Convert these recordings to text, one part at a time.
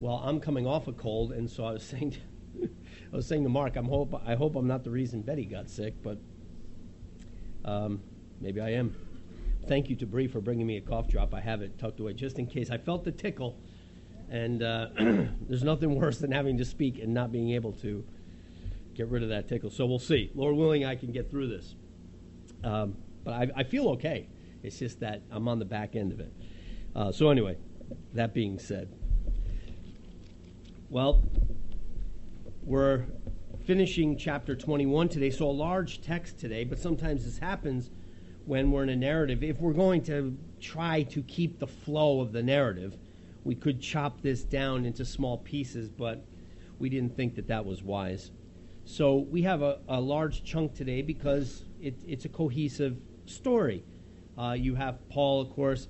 Well, I'm coming off a cold, and so I was saying, to, I was saying to Mark, I'm hope I hope I'm not the reason Betty got sick, but um, maybe I am. Thank you to Bree for bringing me a cough drop. I have it tucked away just in case. I felt the tickle, and uh, there's nothing worse than having to speak and not being able to get rid of that tickle. So we'll see. Lord willing, I can get through this. Um, but I, I, feel okay. It's just that I'm on the back end of it. Uh, so anyway, that being said. Well, we're finishing chapter 21 today, so a large text today, but sometimes this happens when we're in a narrative. If we're going to try to keep the flow of the narrative, we could chop this down into small pieces, but we didn't think that that was wise. So we have a, a large chunk today because it, it's a cohesive story. Uh, you have Paul, of course,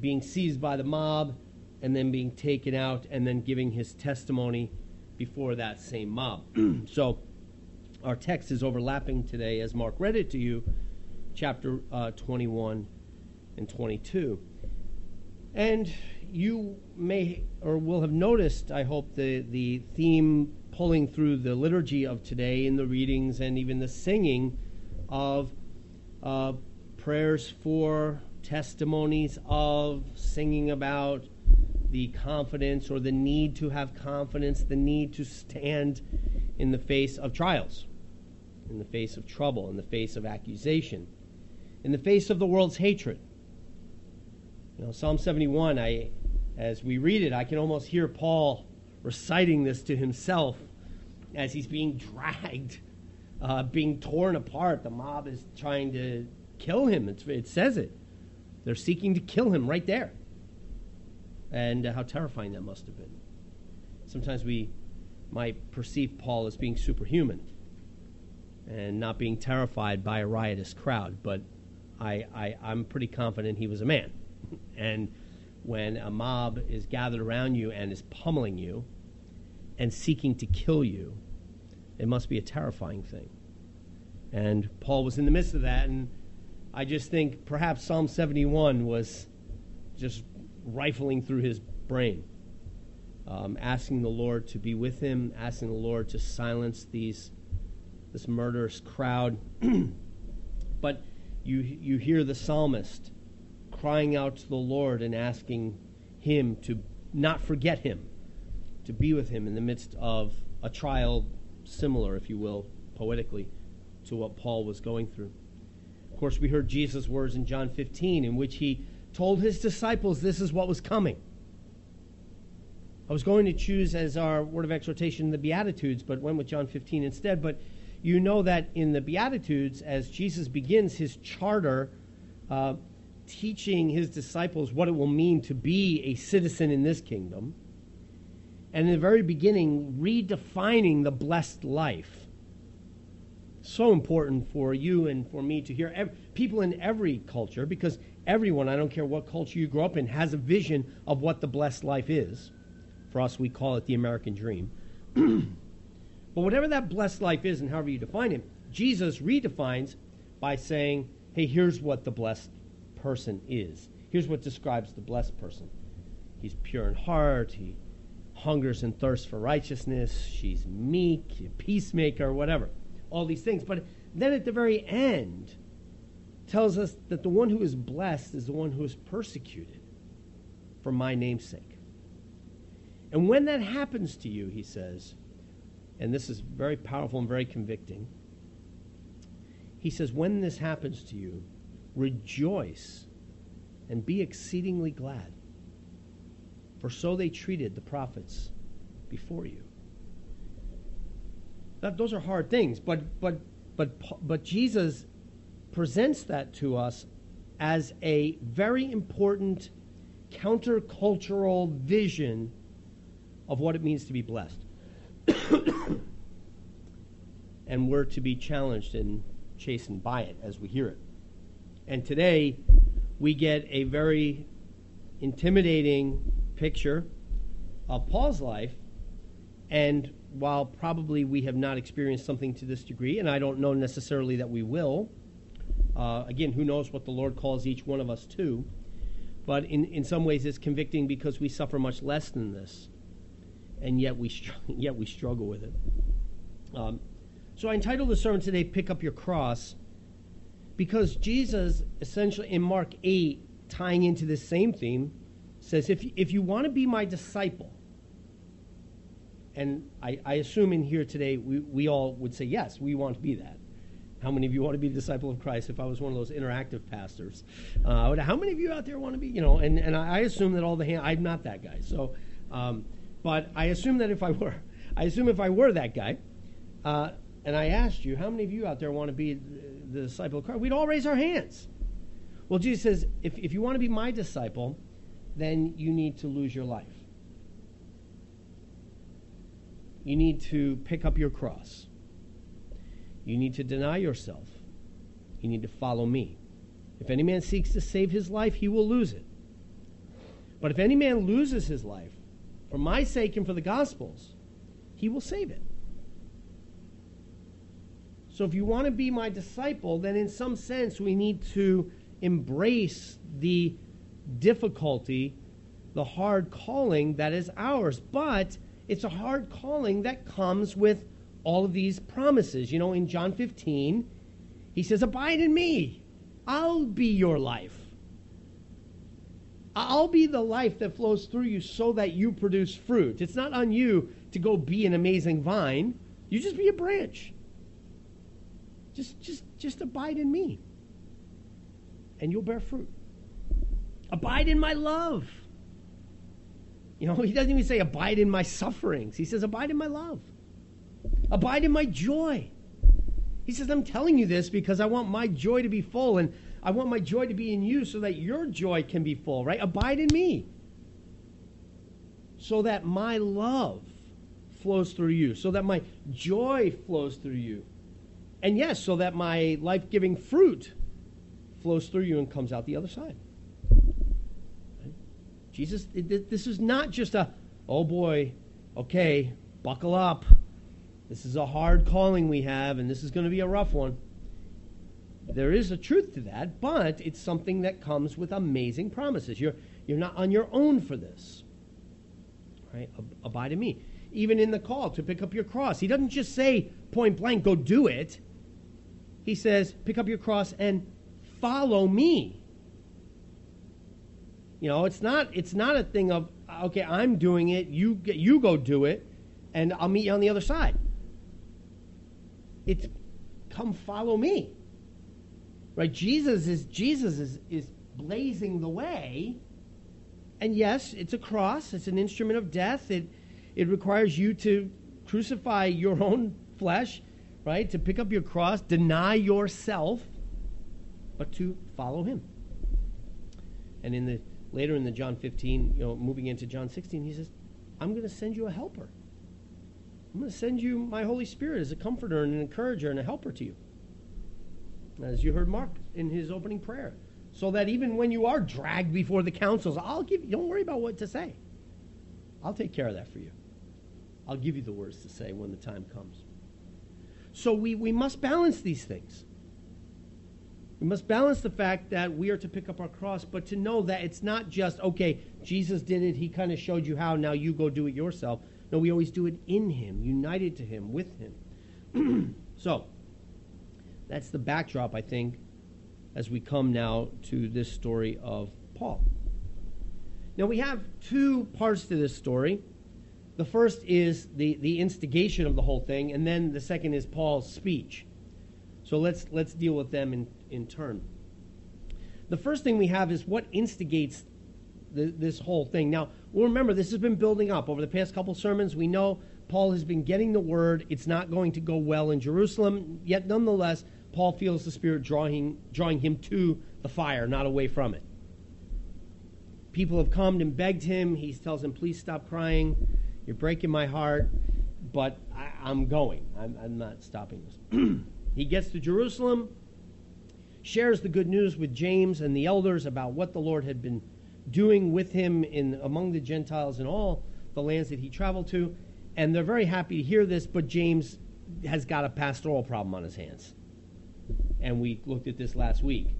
being seized by the mob and then being taken out and then giving his testimony before that same mob. so our text is overlapping today as Mark read it to you, chapter uh, 21 and 22. And you may or will have noticed, I hope, the, the theme pulling through the liturgy of today in the readings and even the singing of uh, prayers for, testimonies of, singing about, the confidence or the need to have confidence, the need to stand in the face of trials, in the face of trouble, in the face of accusation, in the face of the world's hatred. You know, Psalm 71, I, as we read it, I can almost hear Paul reciting this to himself as he's being dragged, uh, being torn apart. The mob is trying to kill him. It's, it says it. They're seeking to kill him right there and how terrifying that must have been. Sometimes we might perceive Paul as being superhuman and not being terrified by a riotous crowd, but I, I, I'm pretty confident he was a man. and when a mob is gathered around you and is pummeling you and seeking to kill you, it must be a terrifying thing. And Paul was in the midst of that, and I just think perhaps Psalm 71 was just rifling through his brain, um, asking the Lord to be with him, asking the Lord to silence these this murderous crowd. but you you hear the psalmist crying out to the Lord and asking him to not forget him, to be with him in the midst of a trial similar, if you will, poetically, to what Paul was going through. Of course, we heard Jesus' words in John 15, in which he told his disciples this is what was coming. I was going to choose as our word of exhortation the Beatitudes, but went with John 15 instead. But you know that in the Beatitudes, as Jesus begins his charter, uh, teaching his disciples what it will mean to be a citizen in this kingdom, and in the very beginning, redefining the blessed life. So important for you and for me to hear. People in every culture, because everyone, I don't care what culture you grow up in, has a vision of what the blessed life is. For us, we call it the American dream. but whatever that blessed life is, and however you define it, Jesus redefines by saying, hey, here's what the blessed person is. Here's what describes the blessed person. He's pure in heart. He hungers and thirsts for righteousness. She's meek, a peacemaker, whatever. All these things. But then at the very end, tells us that the one who is blessed is the one who is persecuted for my name's sake. And when that happens to you, he says, and this is very powerful and very convicting, he says, when this happens to you, rejoice and be exceedingly glad. For so they treated the prophets before you. That, those are hard things, but, but, but, but Jesus presents that to us as a very important countercultural vision of what it means to be blessed. and we're to be challenged and chastened by it as we hear it. And today, we get a very intimidating picture of Paul's life. And while probably we have not experienced something to this degree, and I don't know necessarily that we will, uh, again, who knows what the Lord calls each one of us to. But in, in some ways, it's convicting because we suffer much less than this. and yet we yet we struggle with it. Um, so I entitled the sermon today "Pick Up Your Cross," because Jesus essentially in Mark eight, tying into this same theme, says, "If if you want to be my disciple." And I, I assume in here today we, we all would say yes, we want to be that. How many of you want to be a disciple of Christ? If I was one of those interactive pastors, uh, how many of you out there want to be? You know, and, and I assume that all the hand. I'm not that guy. So, um, but I assume that if I were, I assume if I were that guy, uh, and I asked you, how many of you out there want to be the disciple of Christ? We'd all raise our hands. Well, Jesus says, if, if you want to be my disciple, then you need to lose your life. You need to pick up your cross. You need to deny yourself. You need to follow me. If any man seeks to save his life, he will lose it. But if any man loses his life for my sake and for the gospel's, he will save it. So if you want to be my disciple, then in some sense we need to embrace the difficulty, the hard calling that is ours. But it's a hard calling that comes with all of these promises. You know, in John 15, he says, Abide in me. I'll be your life. I'll be the life that flows through you so that you produce fruit. It's not on you to go be an amazing vine. You just be a branch. Just just just abide in me. And you'll bear fruit. Abide in my love. You know, he doesn't even say abide in my sufferings. He says abide in my love. Abide in my joy. He says, I'm telling you this because I want my joy to be full and I want my joy to be in you so that your joy can be full, right? Abide in me. So that my love flows through you, so that my joy flows through you. And yes, so that my life giving fruit flows through you and comes out the other side. Jesus, this is not just a, oh boy, okay, buckle up. This is a hard calling we have, and this is going to be a rough one. There is a truth to that, but it's something that comes with amazing promises. You're, you're not on your own for this. Right? Abide in me. Even in the call to pick up your cross, he doesn't just say point blank, go do it. He says, pick up your cross and follow me. You know, it's not it's not a thing of okay, I'm doing it, you you go do it, and I'll meet you on the other side. It's come follow me. Right? Jesus is Jesus is, is blazing the way. And yes, it's a cross, it's an instrument of death. It it requires you to crucify your own flesh, right? To pick up your cross, deny yourself, but to follow him. And in the later in the John 15, you know, moving into John 16, he says, I'm going to send you a helper. I'm going to send you my Holy Spirit as a comforter and an encourager and a helper to you. As you heard Mark in his opening prayer. So that even when you are dragged before the councils, I'll give you, don't worry about what to say. I'll take care of that for you. I'll give you the words to say when the time comes. So we, we must balance these things. We must balance the fact that we are to pick up our cross, but to know that it's not just, okay, Jesus did it, he kind of showed you how, now you go do it yourself. No, we always do it in Him, united to Him, with Him. so, that's the backdrop, I think, as we come now to this story of Paul. Now, we have two parts to this story. The first is the, the instigation of the whole thing, and then the second is Paul's speech. So let's, let's deal with them in, in turn. The first thing we have is what instigates the, this whole thing. Now, well, remember, this has been building up over the past couple sermons. We know Paul has been getting the word. It's not going to go well in Jerusalem, yet nonetheless, Paul feels the Spirit drawing, drawing him to the fire, not away from it. People have come and begged him. He tells them, Please stop crying. You're breaking my heart, but I, am going. I'm, I'm not stopping this. he gets to Jerusalem, shares the good news with James and the elders about what the Lord had been doing with him in among the Gentiles in all the lands that he traveled to. And they're very happy to hear this, but James has got a pastoral problem on his hands. And we looked at this last week.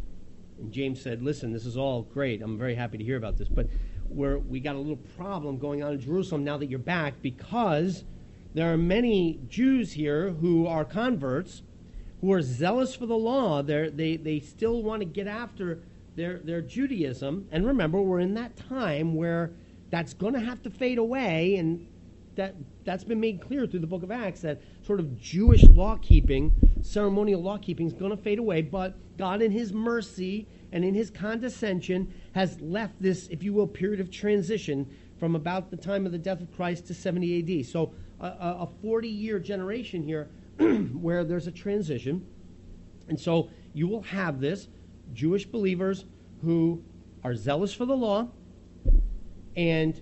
And James said, Listen, this is all great. I'm very happy to hear about this. But where we got a little problem going on in Jerusalem now that you're back because there are many Jews here who are converts who are zealous for the law. They're, they they still want to get after their, their Judaism. And remember, we're in that time where that's going to have to fade away, and that, that's been made clear through the book of Acts that sort of Jewish law keeping, ceremonial law keeping, is going to fade away. But God, in His mercy and in His condescension, has left this, if you will, period of transition from about the time of the death of Christ to 70 AD. So a 40 year generation here where there's a transition. And so you will have this Jewish believers who are zealous for the law, and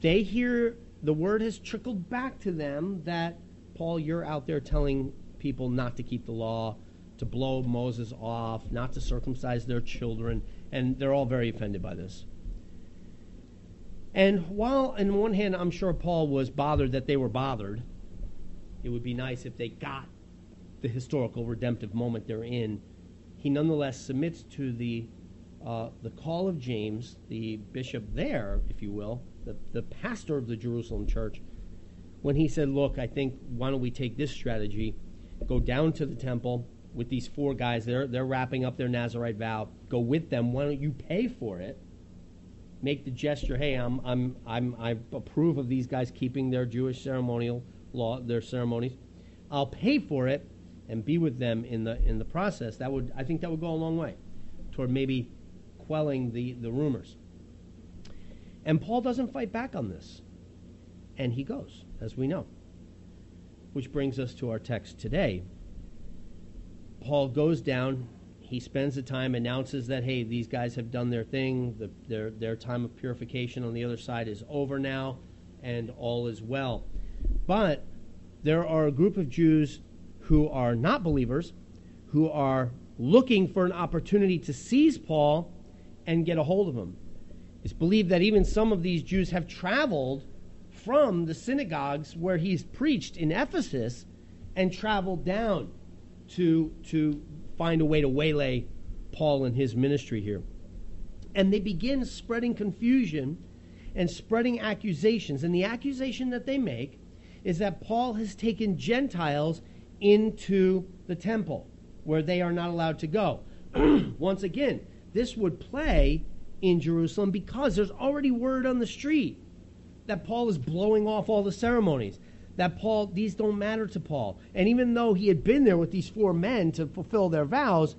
they hear the word has trickled back to them that, Paul, you're out there telling people not to keep the law, to blow Moses off, not to circumcise their children, and they're all very offended by this. And while, on one hand, I'm sure Paul was bothered that they were bothered, it would be nice if they got the historical redemptive moment they're in. He nonetheless submits to the uh, the call of James, the bishop there, if you will, the, the pastor of the Jerusalem church, when he said, Look, I think why don't we take this strategy? Go down to the temple with these four guys. They're, they're wrapping up their Nazarite vow. Go with them. Why don't you pay for it? Make the gesture, hey, I'm, I'm, I'm, I approve of these guys keeping their Jewish ceremonial law, their ceremonies. I'll pay for it and be with them in the in the process. That would I think that would go a long way toward maybe quelling the, the rumors. And Paul doesn't fight back on this. And he goes, as we know. Which brings us to our text today. Paul goes down, he spends the time, announces that, hey, these guys have done their thing, the, their, their time of purification on the other side is over now, and all is well. But there are a group of Jews who are not believers, who are looking for an opportunity to seize Paul and get a hold of him. It's believed that even some of these Jews have traveled from the synagogues where he's preached in Ephesus and traveled down to, to find a way to waylay Paul and his ministry here. And they begin spreading confusion and spreading accusations. And the accusation that they make is that Paul has taken Gentiles into the temple where they are not allowed to go. Once again, this would play in Jerusalem because there's already word on the street that Paul is blowing off all the ceremonies. That Paul, these don't matter to Paul. And even though he had been there with these four men to fulfill their vows,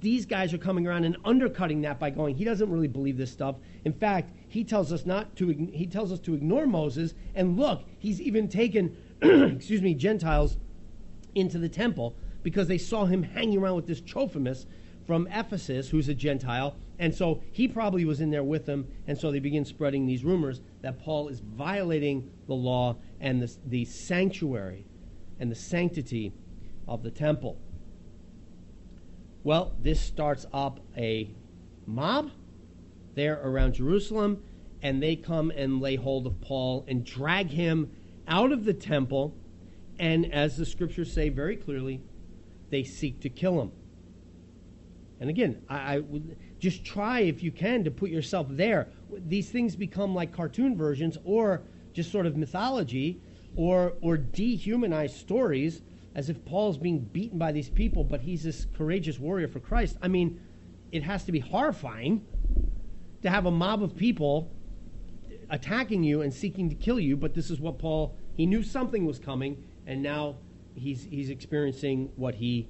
these guys are coming around and undercutting that by going, he doesn't really believe this stuff. In fact, he tells us not to he tells us to ignore Moses and look, he's even taken excuse me, Gentiles into the temple because they saw him hanging around with this Trophimus from Ephesus who's a Gentile. And so he probably was in there with them. And so they begin spreading these rumors that Paul is violating the law and the, the sanctuary and the sanctity of the temple. Well, this starts up a mob there around Jerusalem, and they come and lay hold of Paul and drag him out of the temple. And as the scriptures say very clearly, they seek to kill him. And again, I, I would just try if you can to put yourself there. These things become like cartoon versions or just sort of mythology or or dehumanized stories as if Paul's being beaten by these people, but he's this courageous warrior for Christ. I mean, it has to be horrifying to have a mob of people attacking you and seeking to kill you, but this is what Paul he knew something was coming, and now he's he's experiencing what he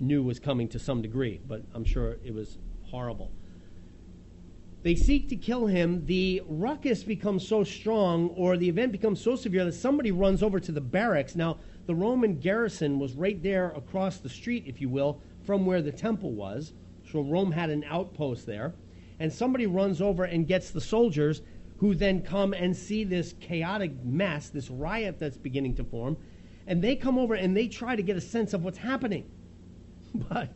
knew was coming to some degree, but I'm sure it was horrible. They seek to kill him. The ruckus becomes so strong, or the event becomes so severe, that somebody runs over to the barracks. Now, the Roman garrison was right there across the street, if you will, from where the temple was. So Rome had an outpost there. And somebody runs over and gets the soldiers, who then come and see this chaotic mess, this riot that's beginning to form. And they come over and they try to get a sense of what's happening. but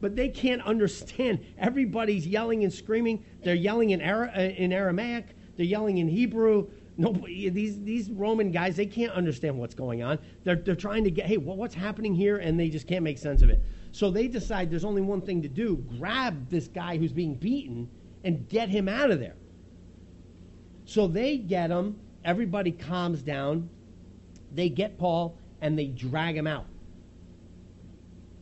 but they can't understand. Everybody's yelling and screaming. They're yelling in, Ara- uh, in Aramaic. They're yelling in Hebrew. Nobody, these these Roman guys, they can't understand what's going on. They're they're trying to get, hey, well, what's happening here, and they just can't make sense of it. So they decide there's only one thing to do: grab this guy who's being beaten and get him out of there. So they get him, everybody calms down. They get Paul and they drag him out.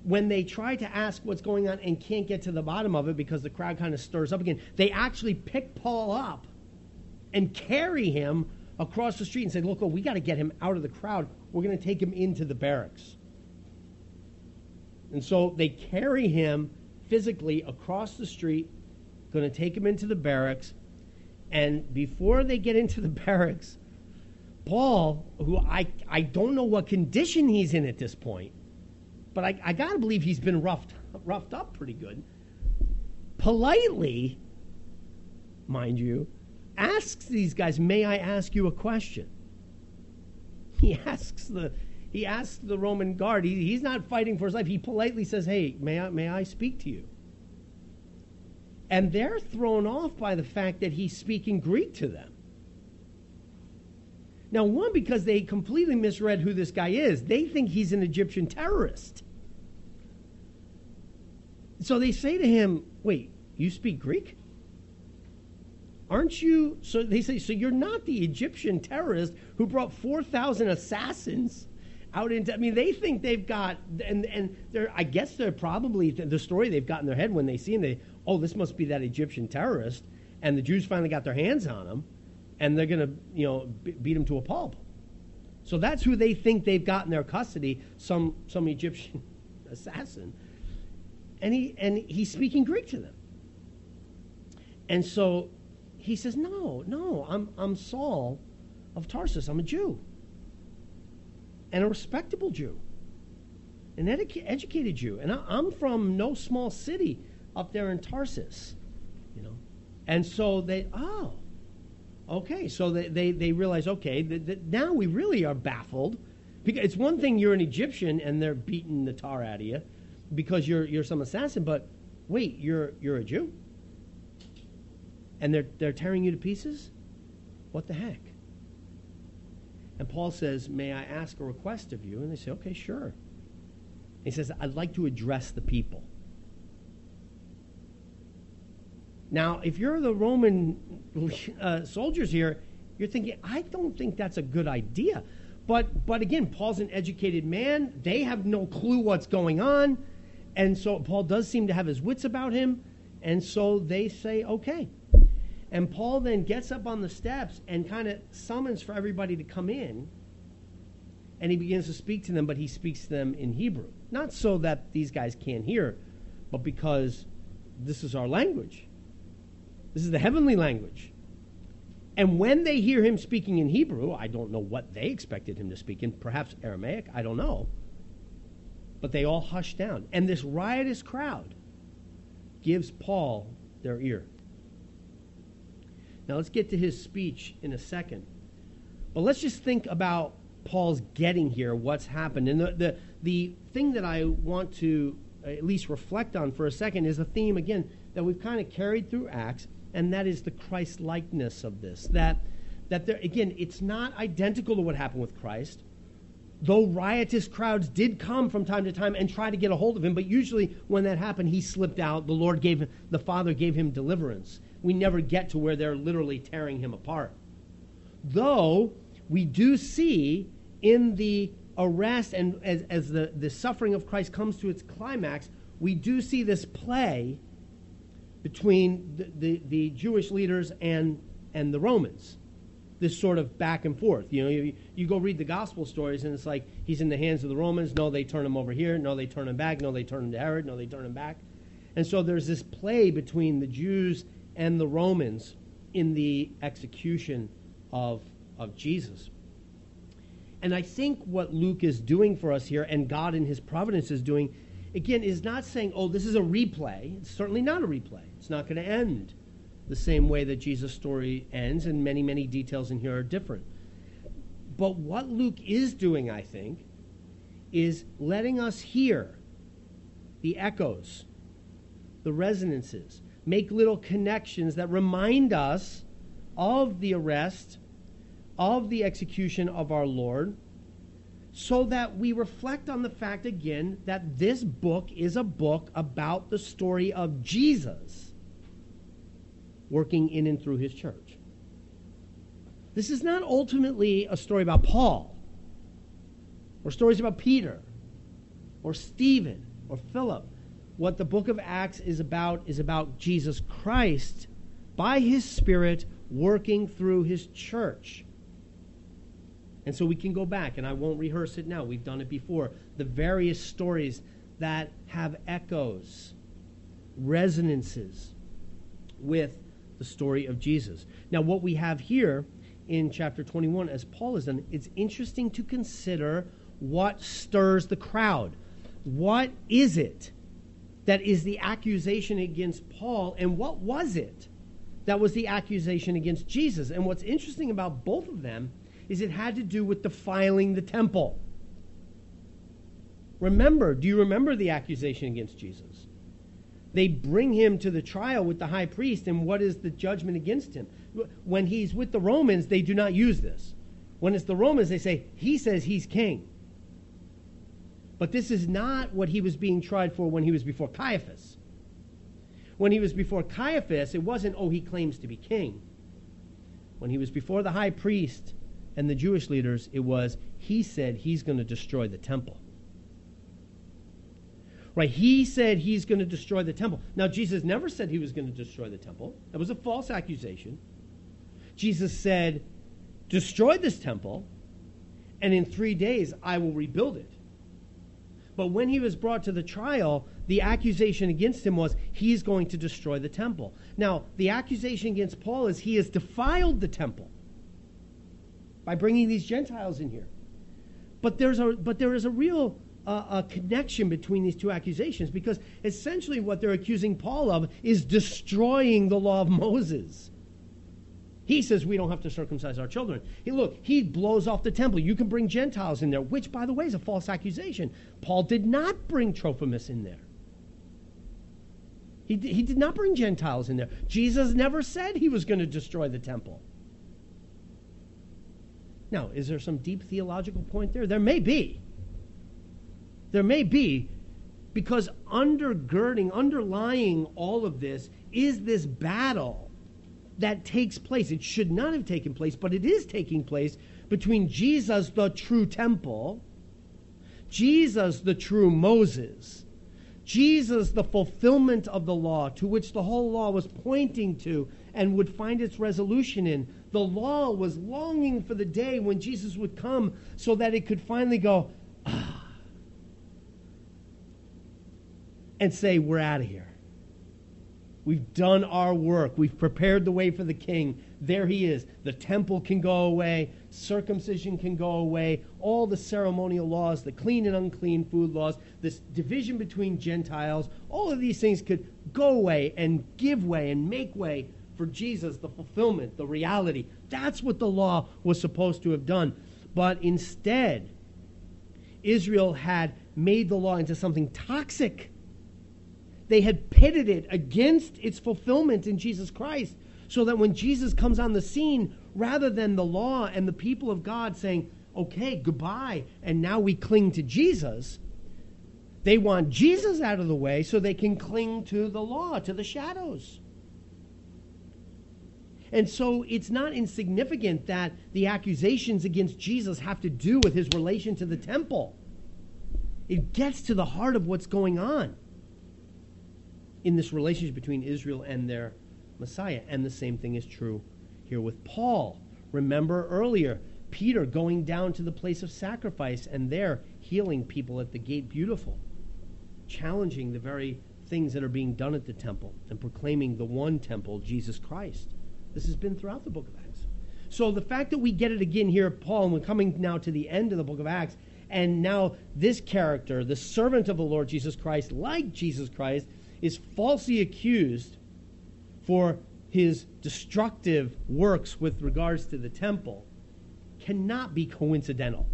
When they try to ask what's going on and can't get to the bottom of it because the crowd kind of stirs up again, they actually pick Paul up and carry him across the street and say, Look, oh, we got to get him out of the crowd. We're going to take him into the barracks. And so they carry him physically across the street, going to take him into the barracks. And before they get into the barracks, Paul, who I, I don't know what condition he's in at this point, but I, I got to believe he's been roughed, roughed up pretty good, politely, mind you, asks these guys, May I ask you a question? He asks the, he asks the Roman guard, he, he's not fighting for his life. He politely says, Hey, may I, may I speak to you? And they're thrown off by the fact that he's speaking Greek to them. Now, one, because they completely misread who this guy is. They think he's an Egyptian terrorist. So they say to him, Wait, you speak Greek? Aren't you? So they say, So you're not the Egyptian terrorist who brought 4,000 assassins out into. I mean, they think they've got, and and they're. I guess they're probably the story they've got in their head when they see him. They, oh, this must be that Egyptian terrorist, and the Jews finally got their hands on him, and they're going to, you know, beat him to a pulp. So that's who they think they've got in their custody, some some Egyptian assassin, and he and he's speaking Greek to them. And so he says, "No, no, I'm I'm Saul of Tarsus. I'm a Jew." and a respectable Jew, an edu- educated Jew. And I, I'm from no small city up there in Tarsus, you know. And so they, oh, okay. So they, they, they realize, okay, that, now we really are baffled. Because it's one thing you're an Egyptian and they're beating the tar out of you because you're, you're some assassin, but wait, you're, you're a Jew? And they're, they're tearing you to pieces? What the heck? And Paul says, May I ask a request of you? And they say, Okay, sure. He says, I'd like to address the people. Now, if you're the Roman uh, soldiers here, you're thinking, I don't think that's a good idea. But, but again, Paul's an educated man. They have no clue what's going on. And so Paul does seem to have his wits about him. And so they say, okay. And Paul then gets up on the steps and kind of summons for everybody to come in. And he begins to speak to them, but he speaks to them in Hebrew. Not so that these guys can't hear, but because this is our language. This is the heavenly language. And when they hear him speaking in Hebrew, I don't know what they expected him to speak in, perhaps Aramaic, I don't know. But they all hush down. And this riotous crowd gives Paul their ear. Now let's get to his speech in a second. But let's just think about Paul's getting here, what's happened. And the, the, the thing that I want to at least reflect on for a second is a theme, again, that we've kind of carried through Acts, and that is the Christ likeness of this. That, that there, again, it's not identical to what happened with Christ. Though riotous crowds did come from time to time and try to get a hold of him, but usually when that happened, he slipped out. The Lord gave him, the Father gave him deliverance we never get to where they're literally tearing him apart. Though we do see in the arrest and as, as the, the suffering of Christ comes to its climax, we do see this play between the, the, the Jewish leaders and, and the Romans. This sort of back and forth. You know, you, you go read the gospel stories, and it's like he's in the hands of the Romans. No, they turn him over here. No, they turn him back. No, they turn him to Herod. No, they turn him back. And so there's this play between the Jews and the Romans in the execution of, of Jesus. And I think what Luke is doing for us here, and God in his providence is doing, again, is not saying, oh, this is a replay. It's certainly not a replay. It's not going to end the same way that Jesus' story ends, and many, many details in here are different. But what Luke is doing, I think, is letting us hear the echoes, the resonances, make little connections that remind us of the arrest, of the execution of our Lord, so that we reflect on the fact again that this book is a book about the story of Jesus. working in and through his church. This is not ultimately a story about Paul or stories about Peter or Stephen or Philip. What the book of Acts is about is about Jesus Christ by his Spirit working through his church. And so we can go back, and I won't rehearse it now. We've done it before. The various stories that have echoes, resonances with the story of Jesus. Now, what we have here in chapter 21, as Paul has done, it's interesting to consider what stirs the crowd. What is it that is the accusation against Paul, and what was it that was the accusation against Jesus? And what's interesting about both of them is it had to do with defiling the temple. Remember, do you remember the accusation against Jesus? They bring him to the trial with the high priest, and what is the judgment against him? When he's with the Romans, they do not use this. When it's the Romans, they say, he says he's king. But this is not what he was being tried for when he was before Caiaphas. When he was before Caiaphas, it wasn't, oh, he claims to be king. When he was before the high priest and the Jewish leaders, it was, he said he's going to destroy the temple. Right? He said he's going to destroy the temple. Now, Jesus never said he was going to destroy the temple. That was a false accusation. Jesus said, Destroy this temple, and in three days I will rebuild it. But when he was brought to the trial, the accusation against him was he's going to destroy the temple. Now, the accusation against Paul is he has defiled the temple by bringing these Gentiles in here. But, there's a, but there is a real uh, a connection between these two accusations because essentially what they're accusing Paul of is destroying the law of Moses. He says we don't have to circumcise our children. He, look, he blows off the temple. You can bring Gentiles in there, which, by the way, is a false accusation. Paul did not bring Trophimus in there. He, he did not bring Gentiles in there. Jesus never said he was going to destroy the temple. Now, is there some deep theological point there? There may be. There may be, because undergirding, underlying all of this is this battle that takes place. It should not have taken place, but it is taking place between Jesus, the true temple, Jesus, the true Moses, Jesus, the fulfillment of the law to which the whole law was pointing to and would find its resolution in. The law was longing for the day when Jesus would come so that it could finally go, ah, and say, We're out of here. We've done our work. We've prepared the way for the king. There he is. The temple can go away. Circumcision can go away. All the ceremonial laws, the clean and unclean food laws, this division between Gentiles, all of these things could go away and give way and make way for Jesus, the fulfillment, the reality. That's what the law was supposed to have done. But instead, Israel had made the law into something toxic they had pitted it against its fulfillment in Jesus Christ, so that when Jesus comes on the scene, rather than the law and the people of God saying, okay, goodbye, and now we cling to Jesus, they want Jesus out of the way so they can cling to the law, to the shadows. And so it's not insignificant that the accusations against Jesus have to do with his relation to the temple. It gets to the heart of what's going on in this relationship between Israel and their Messiah. And the same thing is true here with Paul. Remember earlier, Peter going down to the place of sacrifice and there healing people at the gate beautiful, challenging the very things that are being done at the temple and proclaiming the one temple, Jesus Christ. This has been throughout the book of Acts. So the fact that we get it again here, Paul, and we're coming now to the end of the book of Acts, and now this character, the servant of the Lord Jesus Christ, like Jesus Christ, is falsely accused for his destructive works with regards to the temple cannot be coincidental.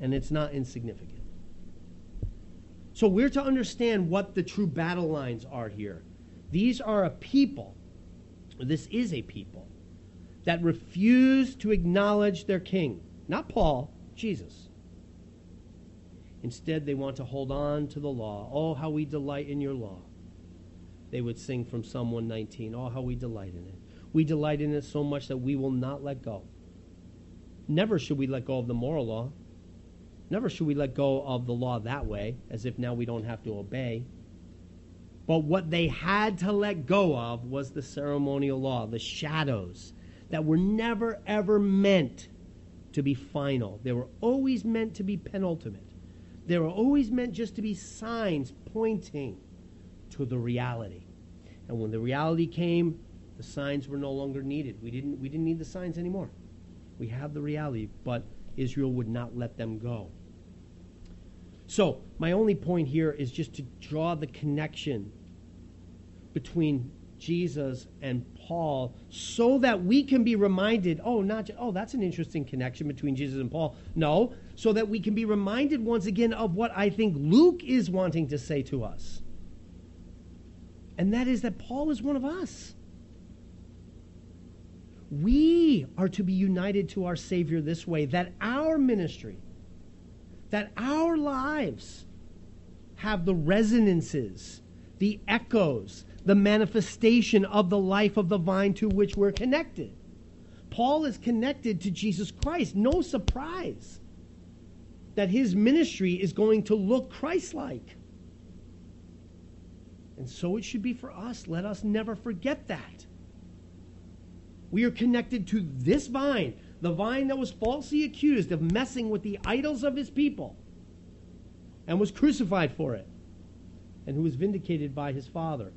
And it's not insignificant. So we're to understand what the true battle lines are here. These are a people, this is a people, that refuse to acknowledge their king. Not Paul, Jesus. Instead, they want to hold on to the law. Oh, how we delight in your law. they would sing from Psalm 119. Oh, how we delight in it. We delight in it so much that we will not let go. Never should we let go of the moral law. Never should we let go of the law that way, as if now we don't have to obey. But what they had to let go of was the ceremonial law, the shadows that were never, ever meant to be final. They were always meant to be penultimate. They were always meant just to be signs pointing to the reality. And when the reality came, the signs were no longer needed. We didn't, we didn't need the signs anymore. We have the reality, but Israel would not let them go. So, my only point here is just to draw the connection between Jesus and Paul so that we can be reminded oh not just, oh that's an interesting connection between Jesus and Paul. No. So that we can be reminded once again of what I think Luke is wanting to say to us. And that is that Paul is one of us. We are to be united to our Savior this way that our ministry that our lives have the resonances the echoes the manifestation of the life of the vine to which we're connected. Paul is connected to Jesus Christ. No surprise that his ministry is going to look Christ like. And so it should be for us. Let us never forget that. We are connected to this vine, the vine that was falsely accused of messing with the idols of his people and was crucified for it, and who was vindicated by his Father.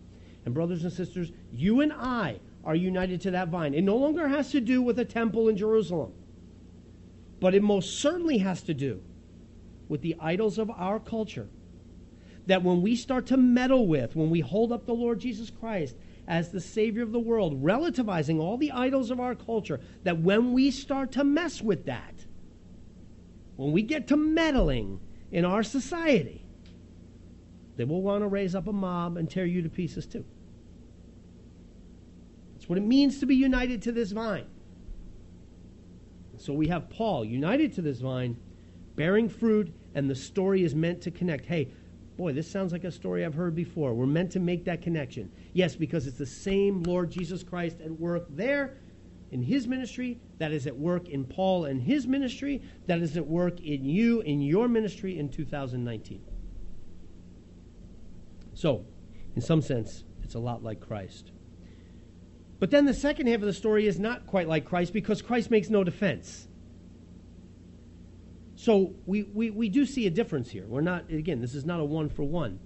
And, brothers and sisters, you and I are united to that vine. It no longer has to do with a temple in Jerusalem, but it most certainly has to do with the idols of our culture. That when we start to meddle with, when we hold up the Lord Jesus Christ as the Savior of the world, relativizing all the idols of our culture, that when we start to mess with that, when we get to meddling in our society, they will want to raise up a mob and tear you to pieces too. That's what it means to be united to this vine. So we have Paul united to this vine, bearing fruit, and the story is meant to connect. Hey, boy, this sounds like a story I've heard before. We're meant to make that connection. Yes, because it's the same Lord Jesus Christ at work there in his ministry, that is at work in Paul and his ministry, that is at work in you, in your ministry in 2019. So, in some sense, it's a lot like Christ. But then the second half of the story is not quite like Christ because Christ makes no defense. So we, we, we do see a difference here. We're not, again, this is not a one for one.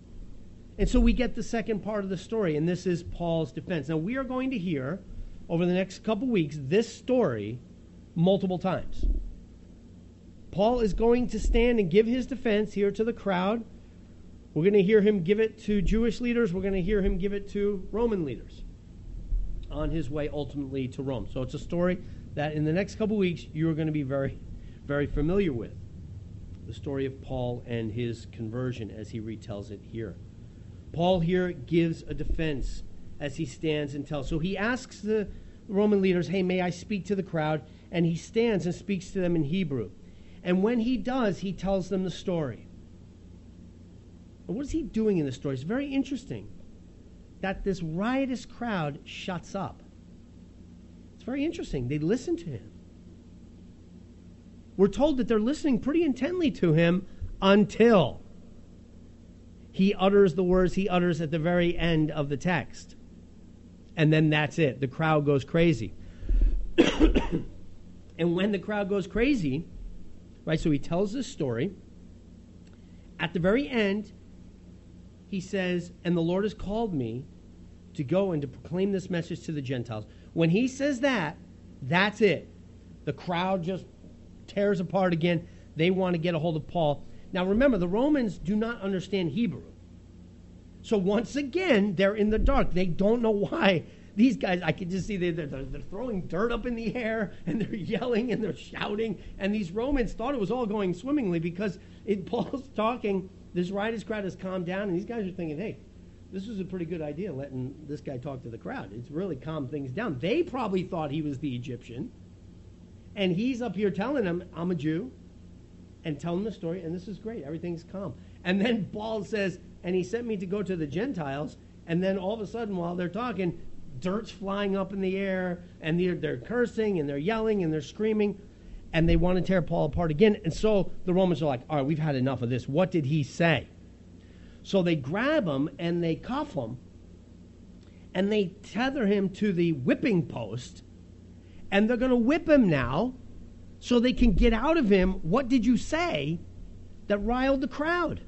And so we get the second part of the story, and this is Paul's defense. Now, we are going to hear over the next couple weeks this story multiple times. Paul is going to stand and give his defense here to the crowd. We're going to hear him give it to Jewish leaders, we're going to hear him give it to Roman leaders on his way ultimately to Rome. So it's a story that in the next couple weeks you are going to be very, very familiar with. The story of Paul and his conversion as he retells it here. Paul here gives a defense as he stands and tells. So he asks the Roman leaders, Hey, may I speak to the crowd? And he stands and speaks to them in Hebrew. And when he does, he tells them the story. And what is he doing in the story? It's very interesting that this riotous crowd shuts up. It's very interesting. They listen to him. We're told that they're listening pretty intently to him until he utters the words he utters at the very end of the text. And then that's it. The crowd goes crazy. and when the crowd goes crazy, right, so he tells this story. At the very end, he says, And the Lord has called me to go and to proclaim this message to the Gentiles. When he says that, that's it. The crowd just tears apart again. They want to get a hold of Paul. Now remember, the Romans do not understand Hebrew. So once again, they're in the dark. They don't know why. These guys, I can just see they're, they're, they're throwing dirt up in the air and they're yelling and they're shouting. And these Romans thought it was all going swimmingly because it, Paul's talking this riotous crowd has calmed down, and these guys are thinking, hey, this was a pretty good idea letting this guy talk to the crowd. It's really calmed things down. They probably thought he was the Egyptian. And he's up here telling them, I'm a Jew, and telling the story, and this is great. Everything's calm. And then Paul says, and he sent me to go to the Gentiles, And then all of a sudden, while they're talking, dirt's flying up in the air, and they're, they're cursing, and they're yelling, and they're screaming, and they want to tear Paul apart again. And so the Romans are like, all right, we've had enough of this. What did he say? So they grab him and they cuff him, and they tether him to the whipping post, and they're going to whip him now so they can get out of him what did you say that riled the crowd.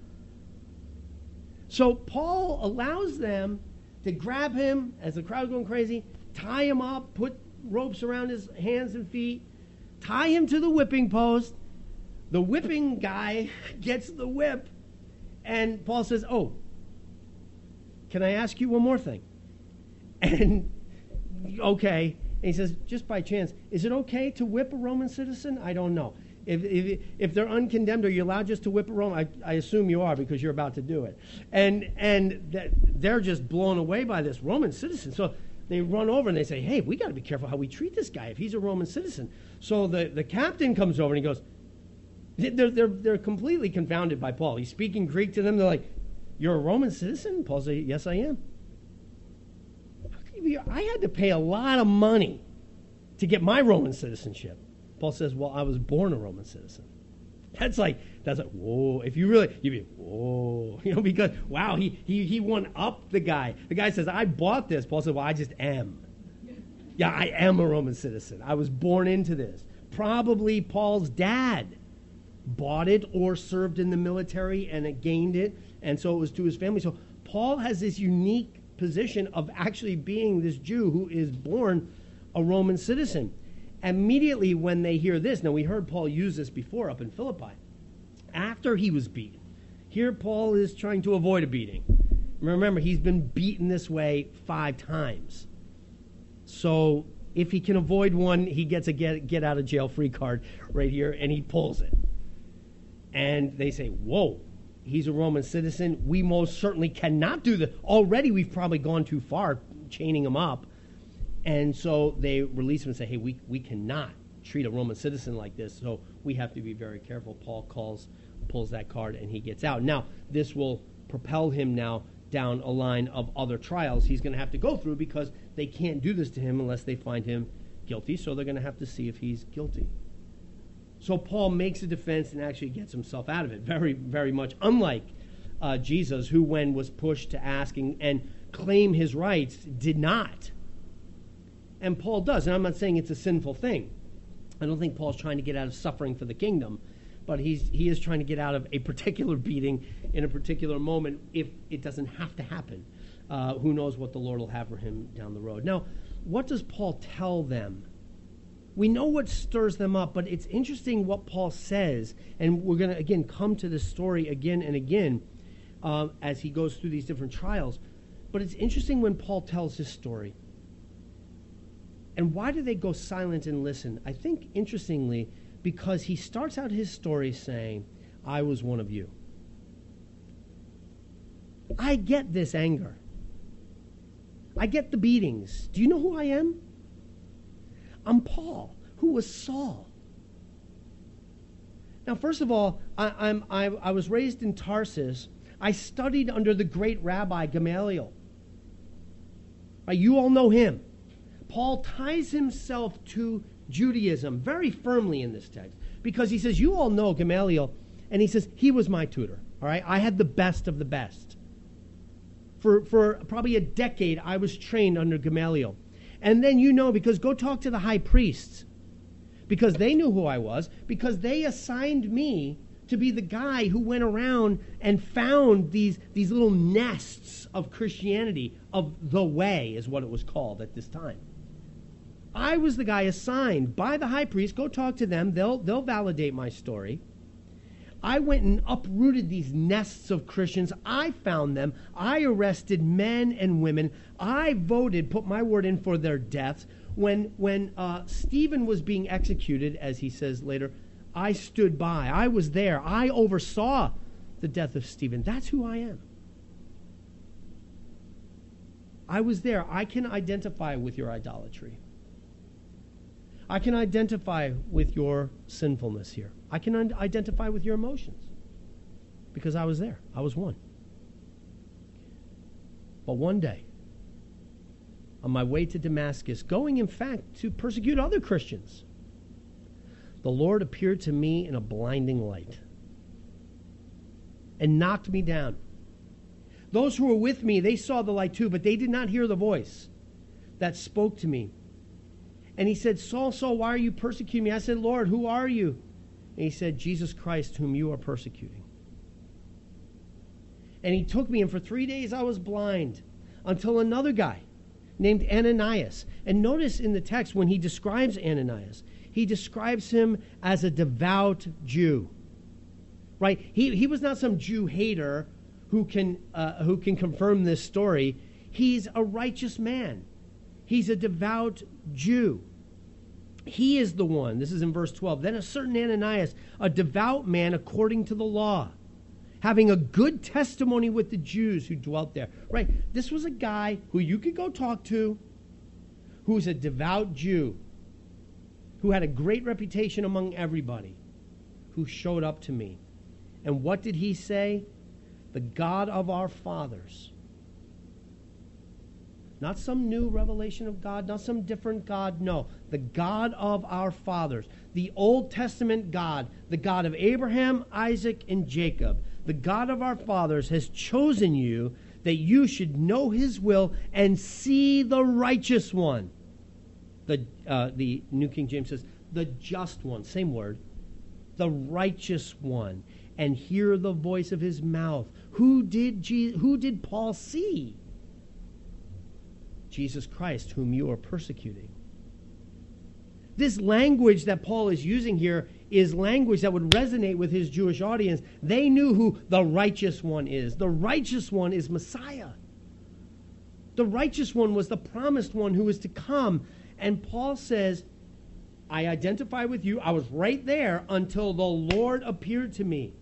So Paul allows them to grab him as the crowd's going crazy, tie him up, put ropes around his hands and feet, tie him to the whipping post. The whipping guy gets the whip, and Paul says, Oh, can I ask you one more thing? And okay. And he says, Just by chance, is it okay to whip a Roman citizen? I don't know. If, if, if they're uncondemned, are you allowed just to whip a Roman? I, I assume you are because you're about to do it. And, and they're just blown away by this Roman citizen. So they run over and they say, Hey, we got to be careful how we treat this guy if he's a Roman citizen. So the, the captain comes over and he goes, they're, they're, they're completely confounded by Paul. He's speaking Greek to them. They're like, You're a Roman citizen? Paul says, Yes, I am. I had to pay a lot of money to get my Roman citizenship. Paul says, Well, I was born a Roman citizen. That's like, that's like, whoa. If you really, you'd be, whoa. You know, because, wow, he, he, he won up the guy. The guy says, I bought this. Paul says, Well, I just am. Yeah, I am a Roman citizen. I was born into this. Probably Paul's dad bought it or served in the military and it gained it, and so it was to his family. So Paul has this unique position of actually being this Jew who is born a Roman citizen. Immediately when they hear this, now we heard Paul use this before up in Philippi. After he was beaten, here Paul is trying to avoid a beating. Remember, he's been beaten this way five times. So if he can avoid one, he gets a get, get out of jail free card right here and he pulls it. And they say, Whoa, he's a Roman citizen. We most certainly cannot do that. Already we've probably gone too far chaining him up. And so they release him and say, hey, we, we cannot treat a Roman citizen like this, so we have to be very careful. Paul calls, pulls that card, and he gets out. Now, this will propel him now down a line of other trials he's going to have to go through because they can't do this to him unless they find him guilty, so they're going to have to see if he's guilty. So Paul makes a defense and actually gets himself out of it. Very, very much unlike uh, Jesus, who, when was pushed to asking and claim his rights, did not. And Paul does. And I'm not saying it's a sinful thing. I don't think Paul's trying to get out of suffering for the kingdom, but he's, he is trying to get out of a particular beating in a particular moment if it doesn't have to happen. Uh, who knows what the Lord will have for him down the road. Now, what does Paul tell them we know what stirs them up, but it's interesting what Paul says. And we're going to, again, come to this story again and again uh, as he goes through these different trials. But it's interesting when Paul tells his story. And why do they go silent and listen? I think, interestingly, because he starts out his story saying, I was one of you. I get this anger. I get the beatings. Do you know who I am? I'm Paul, who was Saul. Now, first of all, I, am I, I was raised in Tarsus. I studied under the great rabbi Gamaliel. Right, you all know him. Paul ties himself to Judaism very firmly in this text because he says, You all know Gamaliel, and he says, He was my tutor. All right, I had the best of the best. For, for probably a decade, I was trained under Gamaliel. And then you know, because go talk to the high priests, because they knew who I was, because they assigned me to be the guy who went around and found these, these little nests of Christianity, of the way, is what it was called at this time. I was the guy assigned by the high priest. Go talk to them, they'll, they'll validate my story. I went and uprooted these nests of Christians. I found them. I arrested men and women. I voted, put my word in for their deaths. When, when uh, Stephen was being executed, as he says later, I stood by. I was there. I oversaw the death of Stephen. That's who I am. I was there. I can identify with your idolatry. I can identify with your sinfulness here. I can un- identify with your emotions because I was there. I was one. But one day, on my way to Damascus, going in fact to persecute other Christians, the Lord appeared to me in a blinding light and knocked me down. Those who were with me, they saw the light too, but they did not hear the voice that spoke to me. And he said, Saul, Saul, why are you persecuting me? I said, Lord, who are you? And he said, Jesus Christ, whom you are persecuting. And he took me, and for three days I was blind until another guy named Ananias. And notice in the text when he describes Ananias, he describes him as a devout Jew. Right? He, he was not some Jew hater who can, uh, who can confirm this story. He's a righteous man, he's a devout Jew. He is the one. This is in verse 12. Then a certain Ananias, a devout man according to the law, having a good testimony with the Jews who dwelt there. Right? This was a guy who you could go talk to, who was a devout Jew, who had a great reputation among everybody, who showed up to me. And what did he say? The God of our fathers. Not some new revelation of God, not some different God. No, the God of our fathers, the Old Testament God, the God of Abraham, Isaac, and Jacob, the God of our fathers has chosen you that you should know his will and see the righteous one. The, uh, the New King James says, the just one, same word, the righteous one, and hear the voice of his mouth. Who did, Jesus, who did Paul see? Jesus Christ, whom you are persecuting. This language that Paul is using here is language that would resonate with his Jewish audience. They knew who the righteous one is. The righteous one is Messiah. The righteous one was the promised one who was to come. And Paul says, I identify with you. I was right there until the Lord appeared to me,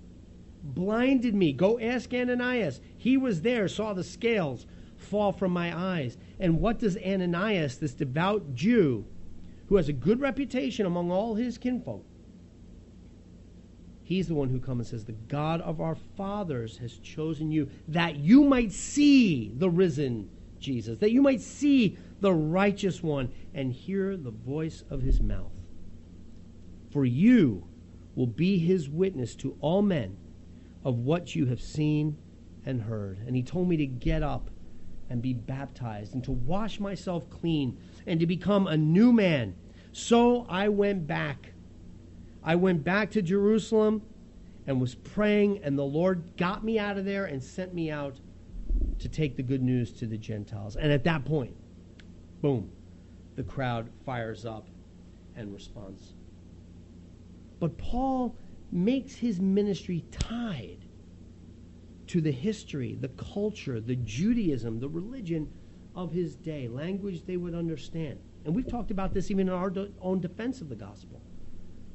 blinded me. Go ask Ananias. He was there, saw the scales fall from my eyes. And what does Ananias, this devout Jew, who has a good reputation among all his kinfolk, he's the one who comes and says, The God of our fathers has chosen you that you might see the risen Jesus, that you might see the righteous one and hear the voice of his mouth. For you will be his witness to all men of what you have seen and heard. And he told me to get up and be baptized and to wash myself clean and to become a new man. So I went back. I went back to Jerusalem and was praying, and the Lord got me out of there and sent me out to take the good news to the Gentiles. And at that point, boom, the crowd fires up and responds. But Paul makes his ministry tied to the history, the culture, the Judaism, the religion of his day, language they would understand. And we've talked about this even in our own defense of the gospel.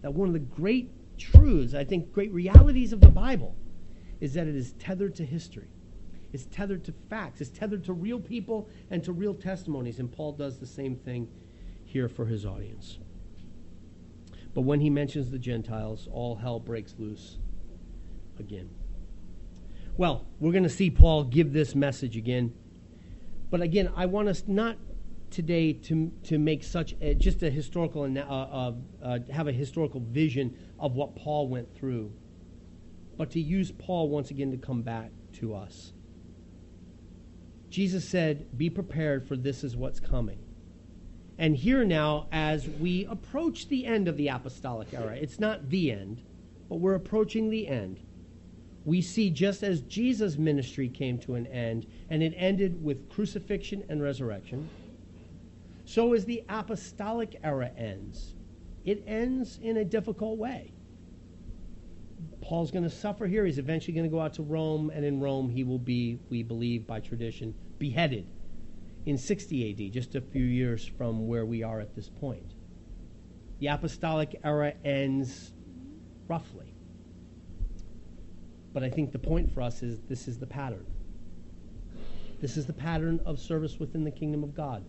That one of the great truths, I think, great realities of the Bible is that it is tethered to history. It's tethered to facts. It's tethered to real people and to real testimonies. And Paul does the same thing here for his audience. But when he mentions the Gentiles, all hell breaks loose again. Well, we're going to see Paul give this message again. But again, I want us not today to, to make such a, just a historical, uh, uh, uh, have a historical vision of what Paul went through, but to use Paul once again to come back to us. Jesus said, Be prepared, for this is what's coming. And here now, as we approach the end of the apostolic era, it's not the end, but we're approaching the end we see just as Jesus' ministry came to an end, and it ended with crucifixion and resurrection, so as the apostolic era ends. It ends in a difficult way. Paul's going to suffer here. He's eventually going to go out to Rome, and in Rome he will be, we believe by tradition, beheaded in 60 AD, just a few years from where we are at this point. The apostolic era ends roughly. But I think the point for us is this is the pattern. This is the pattern of service within the kingdom of God.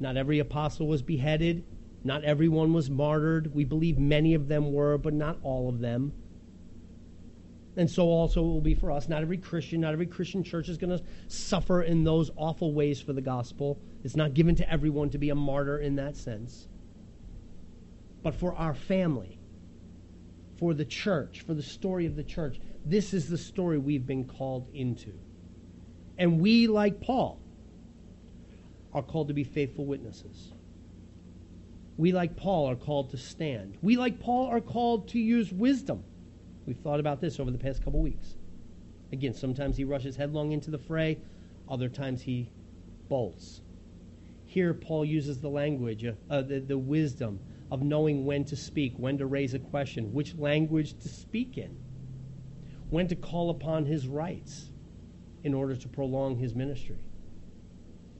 Not every apostle was beheaded, not everyone was martyred. We believe many of them were, but not all of them. And so also it will be for us. Not every Christian, not every Christian church is going to suffer in those awful ways for the gospel. It's not given to everyone to be a martyr in that sense. But for our family, for the church, for the story of the church, this is the story we've been called into. And we, like Paul, are called to be faithful witnesses. We, like Paul, are called to stand. We, like Paul, are called to use wisdom. We've thought about this over the past couple weeks. Again, sometimes he rushes headlong into the fray, other times he bolts. Here, Paul uses the language, uh, uh, the, the wisdom of knowing when to speak, when to raise a question, which language to speak in, when to call upon his rights in order to prolong his ministry.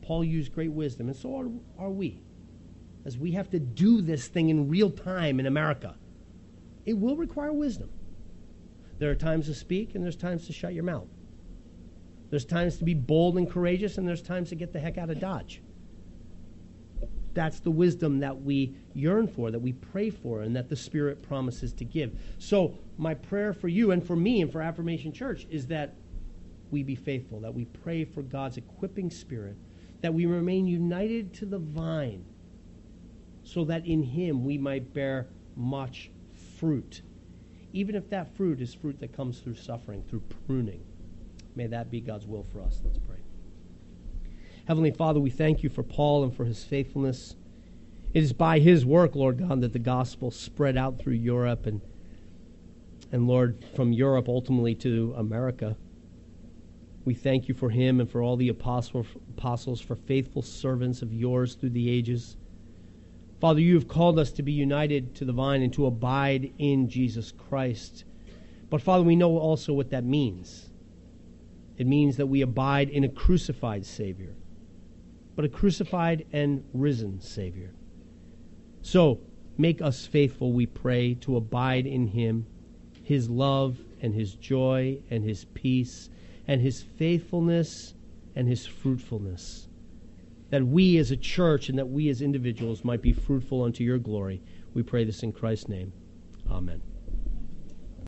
Paul used great wisdom, and so are, are we. As we have to do this thing in real time in America, it will require wisdom. There are times to speak, and there's times to shut your mouth. There's times to be bold and courageous, and there's times to get the heck out of Dodge. That's the wisdom that we yearn for, that we pray for, and that the Spirit promises to give. So, my prayer for you and for me and for Affirmation Church is that we be faithful, that we pray for God's equipping Spirit, that we remain united to the vine, so that in Him we might bear much fruit even if that fruit is fruit that comes through suffering, through pruning. May that be God's will for us. Let's pray. Heavenly Father, we thank you for Paul and for his faithfulness. It is by his work, Lord God, that the gospel spread out through Europe and, and Lord, from Europe ultimately to America. We thank you for him and for all the apostles, for faithful servants of yours through the ages. Father, you have called us to be united to the vine and to abide in Jesus Christ. But Father, we know also what that means. It means that we abide in a crucified Savior, but a crucified and risen Savior. So, make us faithful, we pray, to abide in Him, His love and His joy and His peace and His faithfulness and His fruitfulness that we as a church and that we as individuals might be fruitful unto your glory. We pray this in Christ's name. Amen.